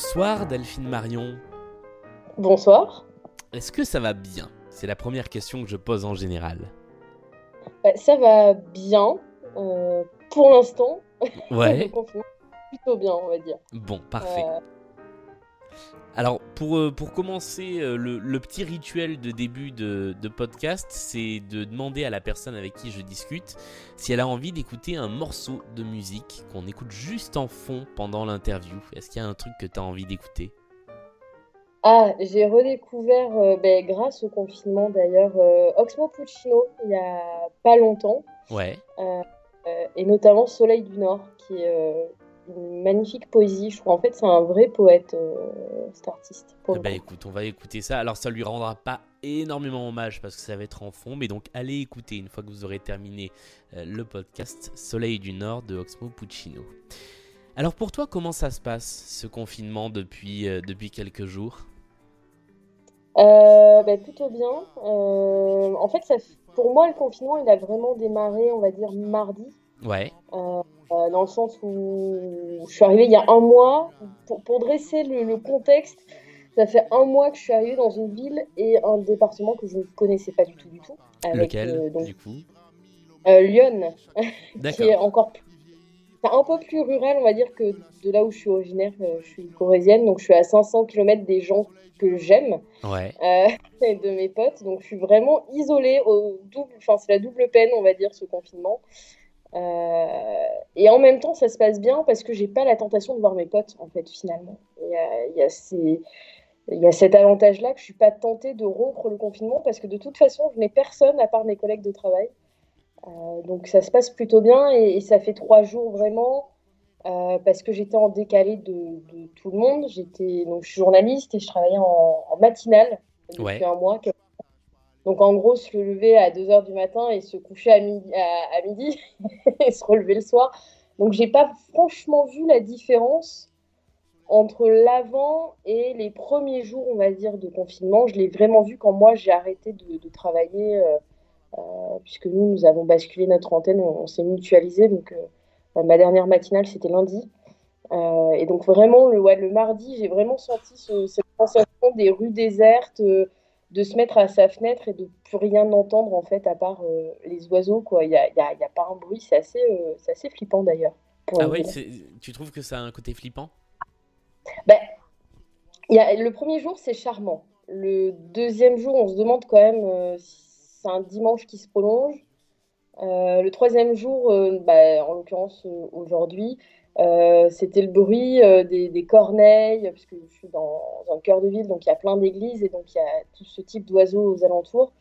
Bonsoir Delphine Marion. Bonsoir. Est-ce que ça va bien? C'est la première question que je pose en général. Bah, ça va bien euh, pour l'instant. Ouais. plutôt bien, on va dire. Bon, parfait. Euh, alors, pour, euh, pour commencer, euh, le, petit rituel de début de, podcast, c'est de demander à la personne avec qui je discute si elle a envie d'écouter un morceau de musique qu'on écoute juste en fond pendant l'interview. Est-ce qu'il y a un truc que tu as envie d'écouter? Ah, j'ai redécouvert, euh, ben, grâce au confinement d'ailleurs, Oxmo Puccino il y a pas longtemps. Ouais. et notamment Soleil du Nord, qui est magnifique poésie. Je trouve en fait c'est un vrai poète, euh, cet artiste. bah écoute, on va écouter ça. Alors ça lui rendra pas énormément hommage parce que ça va être en fond, mais donc allez écouter une fois que vous aurez terminé euh, le podcast Soleil du Nord de Oxmo Puccino. Alors pour toi, comment ça se passe ce confinement depuis, euh, depuis quelques jours? Bah, Plutôt bien. en fait, ça, pour moi, le confinement, il a vraiment démarré, on va dire, mardi. Ouais. Euh, dans le sens où je suis arrivée il y a un mois. Pour, dresser le, contexte, ça fait un mois que je suis arrivée dans une ville et un département que je ne connaissais pas du tout du tout. Lequel, euh, donc, du coup? euh, Lyon, qui est encore plus, un peu plus rural, on va dire, que de là où je suis originaire. je suis corésienne, donc je suis à 500 km des gens que j'aime ouais. et de mes potes. Donc je suis vraiment isolée au double, enfin c'est la double peine, on va dire, ce confinement. Euh, et en même temps, ça se passe bien parce que j'ai pas la tentation de voir mes potes, en fait, finalement. Il y a, il y a, ces, il y a cet avantage-là que je suis pas tentée de rompre le confinement parce que de toute façon, je n'ai personne à part mes collègues de travail. Euh, donc ça se passe plutôt bien et, ça fait trois jours vraiment euh, parce que j'étais en décalé de, de tout le monde. J'étais donc je suis journaliste et je travaillais en, en matinale depuis un mois, donc en gros, se lever à 2h du matin et se coucher à midi, et se relever le soir. Donc j'ai pas franchement vu la différence entre l'avant et les premiers jours, on va dire, de confinement. Je l'ai vraiment vu quand moi j'ai arrêté de, travailler, euh, euh, puisque nous, nous avons basculé notre antenne, on, s'est mutualisé. Donc euh, ma dernière matinale, c'était lundi. et donc vraiment, le, le mardi, j'ai vraiment senti cette sensation des rues désertes de se mettre à sa fenêtre et de plus rien entendre en fait à part euh, les oiseaux quoi. Il n'y a, y a, y a, pas un bruit, c'est assez, euh, assez flippant d'ailleurs. Ah oui, tu trouves que ça a un côté flippant? Ben, y a, Le premier jour c'est charmant. Le deuxième jour on se demande quand même euh, si c'est un dimanche qui se prolonge. le troisième jour, bah, en l'occurrence aujourd'hui, euh, c'était le bruit euh, des, corneilles, puisque je suis dans, un cœur de ville, donc il y a plein d'églises et donc il y a tout ce type d'oiseaux aux alentours.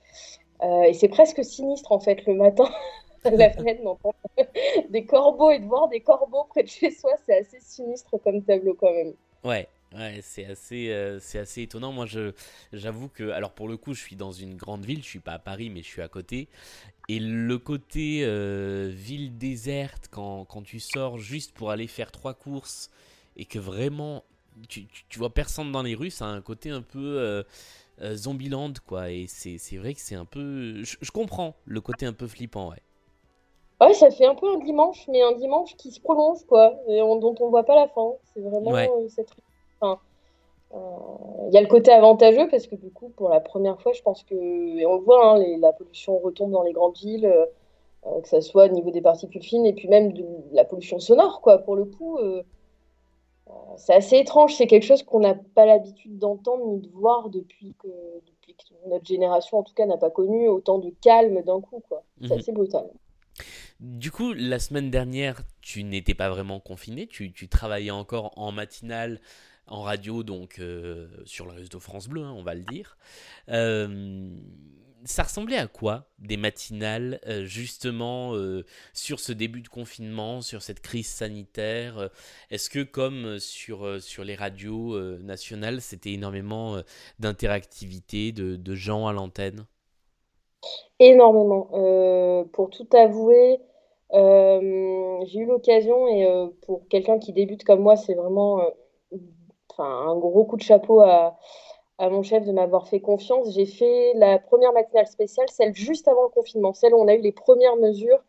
Euh, et c'est presque sinistre en fait le matin la fenêtre d'entendre des corbeaux et de voir des corbeaux près de chez soi, c'est assez sinistre comme tableau quand même. Ouais, Ouais, c'est assez, euh, c'est assez étonnant. Moi, je, j'avoue que, alors pour le coup, je suis dans une grande ville. Je suis pas à Paris, mais je suis à côté. Et le côté euh, ville déserte, quand, quand, tu sors juste pour aller faire trois courses et que vraiment tu, tu, vois personne dans les rues, ça a un côté un peu euh, euh Zombieland, quoi. Et c'est, c'est vrai que c'est un peu. Je, comprends le côté un peu flippant, ouais. Ouais, ça fait un peu un dimanche, mais un dimanche qui se prolonge, quoi, et dont on voit pas la fin. C'est vraiment cette euh, il y a le côté avantageux parce que du coup, pour la première fois, je pense que, et on le voit, hein, la pollution retombe dans les grandes villes, euh, euh, que ce soit au niveau des particules fines et puis même de la pollution sonore, quoi. Pour le coup, c'est assez étrange. C'est quelque chose qu'on n'a pas l'habitude d'entendre ni de voir depuis que, depuis que, notre génération, en tout cas, n'a pas connu autant de calme d'un coup, quoi. C'est mhm. assez brutal. Du coup, la semaine dernière, tu n'étais pas vraiment confiné, tu, tu travaillais encore en matinale en radio, donc euh, sur le réseau France Bleu, hein, on va le dire. Euh, ça ressemblait à quoi des matinales euh, justement sur ce début de confinement, sur cette crise sanitaire? Est-ce que comme sur, sur les radios nationales, c'était énormément d'interactivité, de, de, gens à l'antenne? Énormément. pour tout avouer, j'ai eu l'occasion, et pour quelqu'un qui débute comme moi, c'est vraiment un gros coup de chapeau à, mon chef de m'avoir fait confiance. J'ai fait la première matinale spéciale, celle juste avant le confinement, celle où on a eu les premières mesures.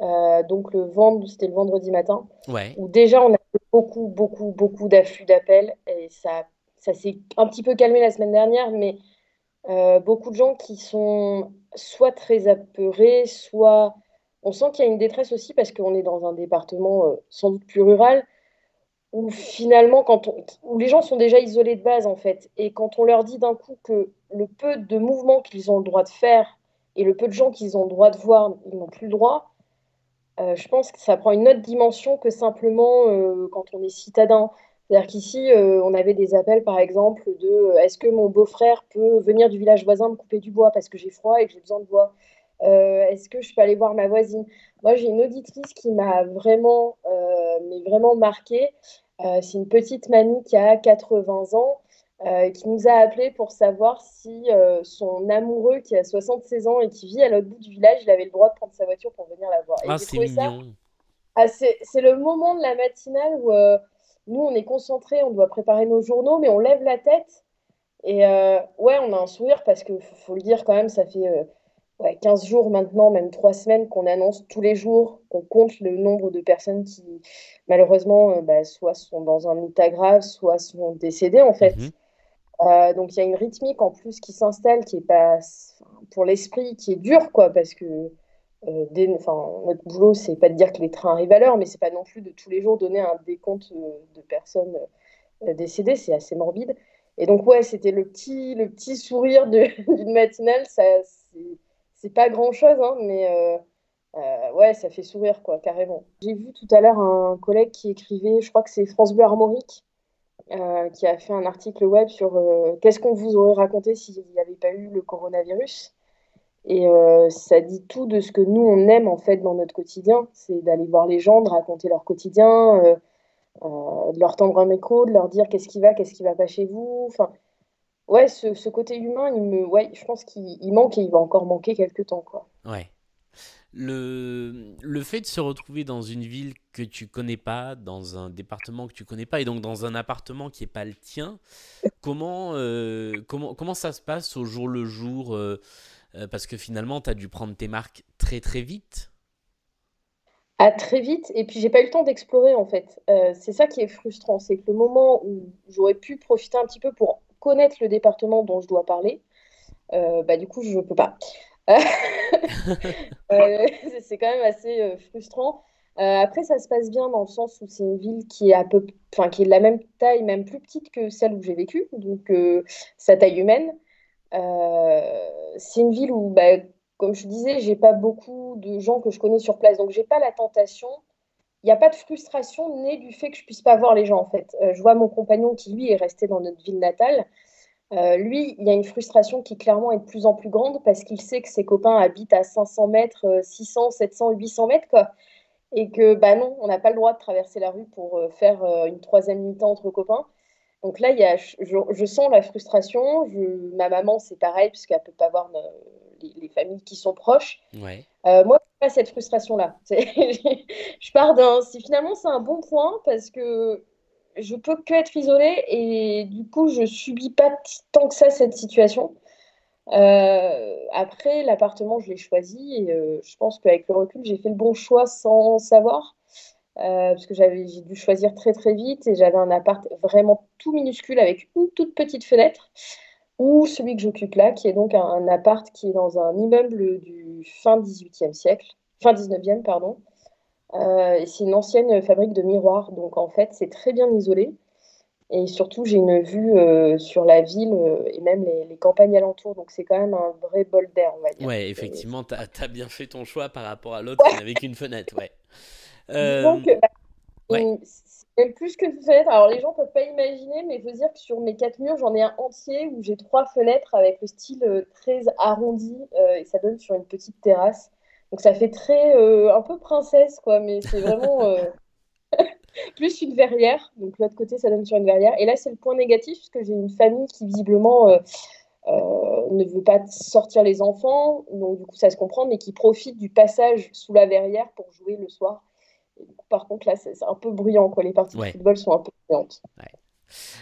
Euh, donc le vendredi, c'était le vendredi matin, ouais. où déjà on avait beaucoup, beaucoup, beaucoup d'afflux d'appels. Et ça, ça s'est un petit peu calmé la semaine dernière, mais euh, beaucoup de gens qui sont soit très apeurés, soit on sent qu'il y a une détresse aussi parce qu'on est dans un département euh, sans doute plus rural où finalement, quand où les gens sont déjà isolés de base en fait, et quand on leur dit d'un coup que le peu de mouvements qu'ils ont le droit de faire et le peu de gens qu'ils ont le droit de voir, ils n'ont plus le droit, euh, je pense que ça prend une autre dimension que simplement quand on est citadin. C'est-à-dire qu'ici, euh, on avait des appels, par exemple, de euh, est-ce que mon beau-frère peut venir du village voisin me couper du bois parce que j'ai froid et que j'ai besoin de bois? Euh, Est-ce que je peux aller voir ma voisine? Moi, j'ai une auditrice qui m'a vraiment, mais vraiment marquée. C'est une petite mamie qui a 80 ans. qui nous a appelé pour savoir si son amoureux qui a 76 ans et qui vit à l'autre bout du village, il avait le droit de prendre sa voiture pour venir la voir. Ah, c'est mignon. Ah, c'est le moment de la matinale où nous, on est concentrés, on doit préparer nos journaux, mais on lève la tête. Et euh, ouais, on a un sourire parce que faut le dire quand même, ça fait euh, ouais, 15 jours maintenant, même 3 semaines qu'on annonce tous les jours, qu'on compte le nombre de personnes qui malheureusement euh, bah, soit sont dans un état grave, soit sont décédées en fait. Mhm. donc il y a une rythmique en plus qui s'installe qui est pas pour l'esprit qui est dur quoi parce que euh, notre boulot, c'est pas de dire que les trains arrivent à l'heure, mais c'est pas non plus de tous les jours donner un décompte euh, de personnes euh, décédées, c'est assez morbide. Et donc, ouais, c'était le petit, le petit sourire d'une matinale, ça, c'est pas grand chose, hein, mais ouais, ça fait sourire, quoi, carrément. J'ai vu tout à l'heure un collègue qui écrivait, je crois que c'est France Bleu Armorique, qui a fait un article web sur qu'est-ce qu'on vous aurait raconté s'il n'y avait pas eu le coronavirus. Et euh, ça dit tout de ce que nous, on aime en fait dans notre quotidien. C'est d'aller voir les gens, de raconter leur quotidien, euh, euh, de leur tendre un micro, de leur dire qu'est-ce qui va, qu'est-ce qui va pas chez vous. Ouais, ce, ce, côté humain, il me, ouais, je pense qu'il manque et il va encore manquer quelques temps. Quoi. Ouais. Le, le fait de se retrouver dans une ville que tu connais pas, dans un département que tu connais pas, et donc dans un appartement qui est pas le tien, comment, comment, comment ça se passe au jour le jour euh, parce que finalement, tu as dû prendre tes marques très très vite? Ah, très vite, et puis j'ai pas eu le temps d'explorer en fait. Euh, c'est ça qui est frustrant, c'est que le moment où j'aurais pu profiter un petit peu pour connaître le département dont je dois parler, euh, bah du coup je peux pas. c'est quand même assez frustrant. après, ça se passe bien dans le sens où c'est une ville qui est, à peu, qui est de la même taille, même plus petite que celle où j'ai vécu, donc sa taille humaine. Euh, c'est une ville où, bah, comme je disais, j'ai pas beaucoup de gens que je connais sur place, donc j'ai pas la tentation. Il n'y a pas de frustration née du fait que je puisse pas voir les gens en fait. Euh, je vois mon compagnon qui lui est resté dans notre ville natale. Euh, lui, il y a une frustration qui clairement est de plus en plus grande parce qu'il sait que ses copains habitent à 500 mètres, 600, 700, 800 mètres, quoi. Et que, bah non, on n'a pas le droit de traverser la rue pour faire une troisième mi-temps entre copains. Donc là, il y a, je, sens la frustration. Ma maman, c'est pareil, puisqu'elle ne peut pas voir les, familles qui sont proches. Ouais. Euh, moi, je pas cette frustration-là. je pars d'un. Finalement, c'est un bon point parce que je peux que être isolée et du coup, je subis pas tant que ça cette situation. Euh, après, l'appartement, je l'ai choisi et euh, je pense qu'avec le recul, j'ai fait le bon choix sans savoir. Euh, parce que j'avais, j'ai dû choisir très très vite et j'avais un appart vraiment tout minuscule avec une toute petite fenêtre, ou celui que j'occupe là, qui est donc un, appart qui est dans un immeuble du fin 18e siècle, fin 19e, pardon. Euh, c'est une ancienne fabrique de miroirs, donc en fait c'est très bien isolé. Et surtout, j'ai une vue euh, sur la ville et même les, campagnes alentours. Donc, c'est quand même un vrai bol d'air, on va dire. Ouais, effectivement, tu as, bien fait ton choix par rapport à l'autre avec une fenêtre. Ouais. Donc, euh, bah, plus que fenêtre. Alors, les gens peuvent pas imaginer, mais il faut dire que sur mes quatre murs, j'en ai un entier où j'ai trois fenêtres avec le style euh, très arrondi euh, et ça donne sur une petite terrasse. Donc, ça fait très un peu princesse, quoi, mais c'est vraiment plus une verrière. Donc, l'autre côté, ça donne sur une verrière. Et là, c'est le point négatif, parce que j'ai une famille qui, visiblement, ne veut pas sortir les enfants, donc du coup ça se comprend, mais qui profite du passage sous la verrière pour jouer le soir par contre, là, c'est un peu bruyant. Quoi. Les parties de football sont un peu bruyantes.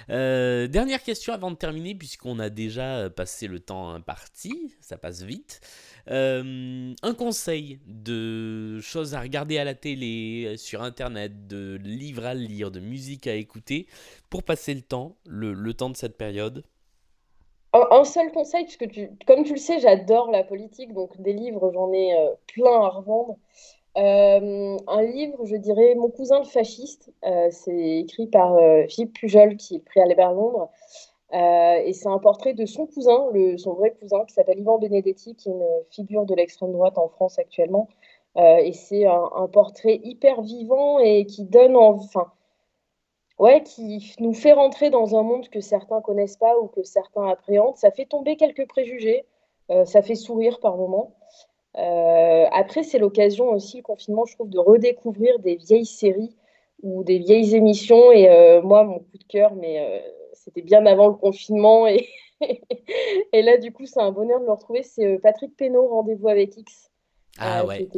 dernière question avant de terminer, puisqu'on a déjà passé le temps imparti, ça passe vite. un conseil de choses à regarder à la télé, sur internet, de livres à lire, de musique à écouter pour passer le temps, le temps de cette période? Un, seul conseil, puisque tu, comme tu le sais, j'adore la politique, donc des livres, j'en ai euh, plein à revendre. Euh, un livre, je dirais Mon cousin le fasciste. Euh, c'est écrit par Philippe Pujol, qui est le prix Albert Londres. et c'est un portrait de son cousin, son vrai cousin, qui s'appelle Ivan Benedetti, qui est une figure de l'extrême droite en France actuellement. et c'est un, un, portrait hyper vivant et qui donne, enfin, ouais, qui nous fait rentrer dans un monde que certains connaissent pas ou que certains appréhendent. Ça fait tomber quelques préjugés, euh, ça fait sourire par moments. Euh, après, c'est l'occasion aussi, le confinement, je trouve, de redécouvrir des vieilles séries ou des vieilles émissions. Et euh, moi, mon coup de cœur, mais c'était bien avant le confinement. Et, et là, du coup, c'est un bonheur de le retrouver. C'est Patrick Pénaud, Rendez-vous avec X. Ah ouais.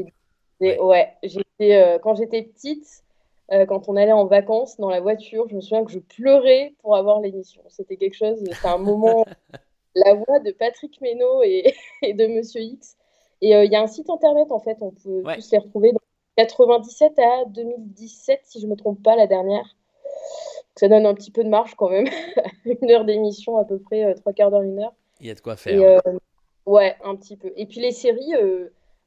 Ouais, ouais quand j'étais petite, euh, quand on allait en vacances dans la voiture, je me souviens que je pleurais pour avoir l'émission. C'était quelque chose, c'était un moment, la voix de Patrick Meno et, de Monsieur X. Et euh, il y a un site internet, en fait, on peut tous les retrouver. De 97 à 2017, si je ne me trompe pas, la dernière. ça donne un petit peu de marge quand même. une heure d'émission, à peu près, euh, trois quarts d'heure, une heure. Il y a de quoi faire. ouais, un petit peu. Et puis les séries,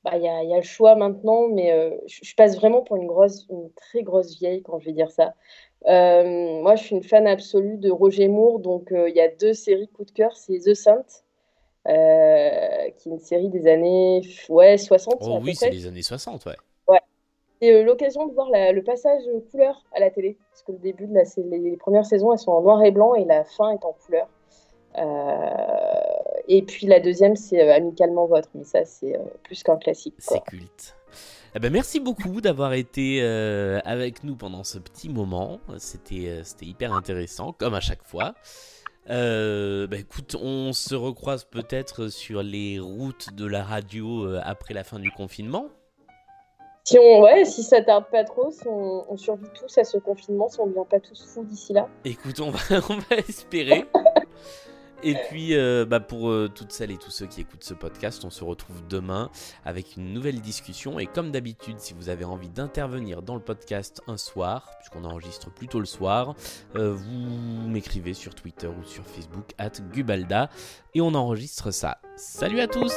bah, y, a, y, a, le choix maintenant, mais euh, je, passe vraiment pour une, grosse, une très grosse vieille quand je vais dire ça. Euh, moi, je suis une fan absolue de Roger Moore, donc euh, il y a deux séries coup de cœur, c'est The Saint, qui est une série des années ouais, 60. Oh oui, c'est les années 60, ouais. Ouais. C'est l'occasion de voir le passage couleur à la télé, parce que le début de la, les premières saisons, elles sont en noir et blanc, et la fin est en couleur. Et puis la deuxième, c'est euh, Amicalement Votre, mais ça, c'est euh, plus qu'un classique. C'est culte. Eh ben, merci beaucoup d'avoir été euh, avec nous pendant ce petit moment. C'était c'était hyper intéressant, comme à chaque fois. Euh, bah, écoute, on se recroise peut-être sur les routes de la radio après la fin du confinement. Si on, ouais, si ça tarde pas trop, si on, survit tous à ce confinement, si on ne devient pas tous fous d'ici là. Écoute, on va, on va espérer. Et puis, euh, bah, pour euh, toutes celles et tous ceux qui écoutent ce podcast, on se retrouve demain avec une nouvelle discussion. Et comme d'habitude, si vous avez envie d'intervenir dans le podcast un soir, puisqu'on enregistre plutôt le soir, euh, vous m'écrivez sur Twitter ou sur Facebook, at Gubalda, et on enregistre ça. Salut à tous!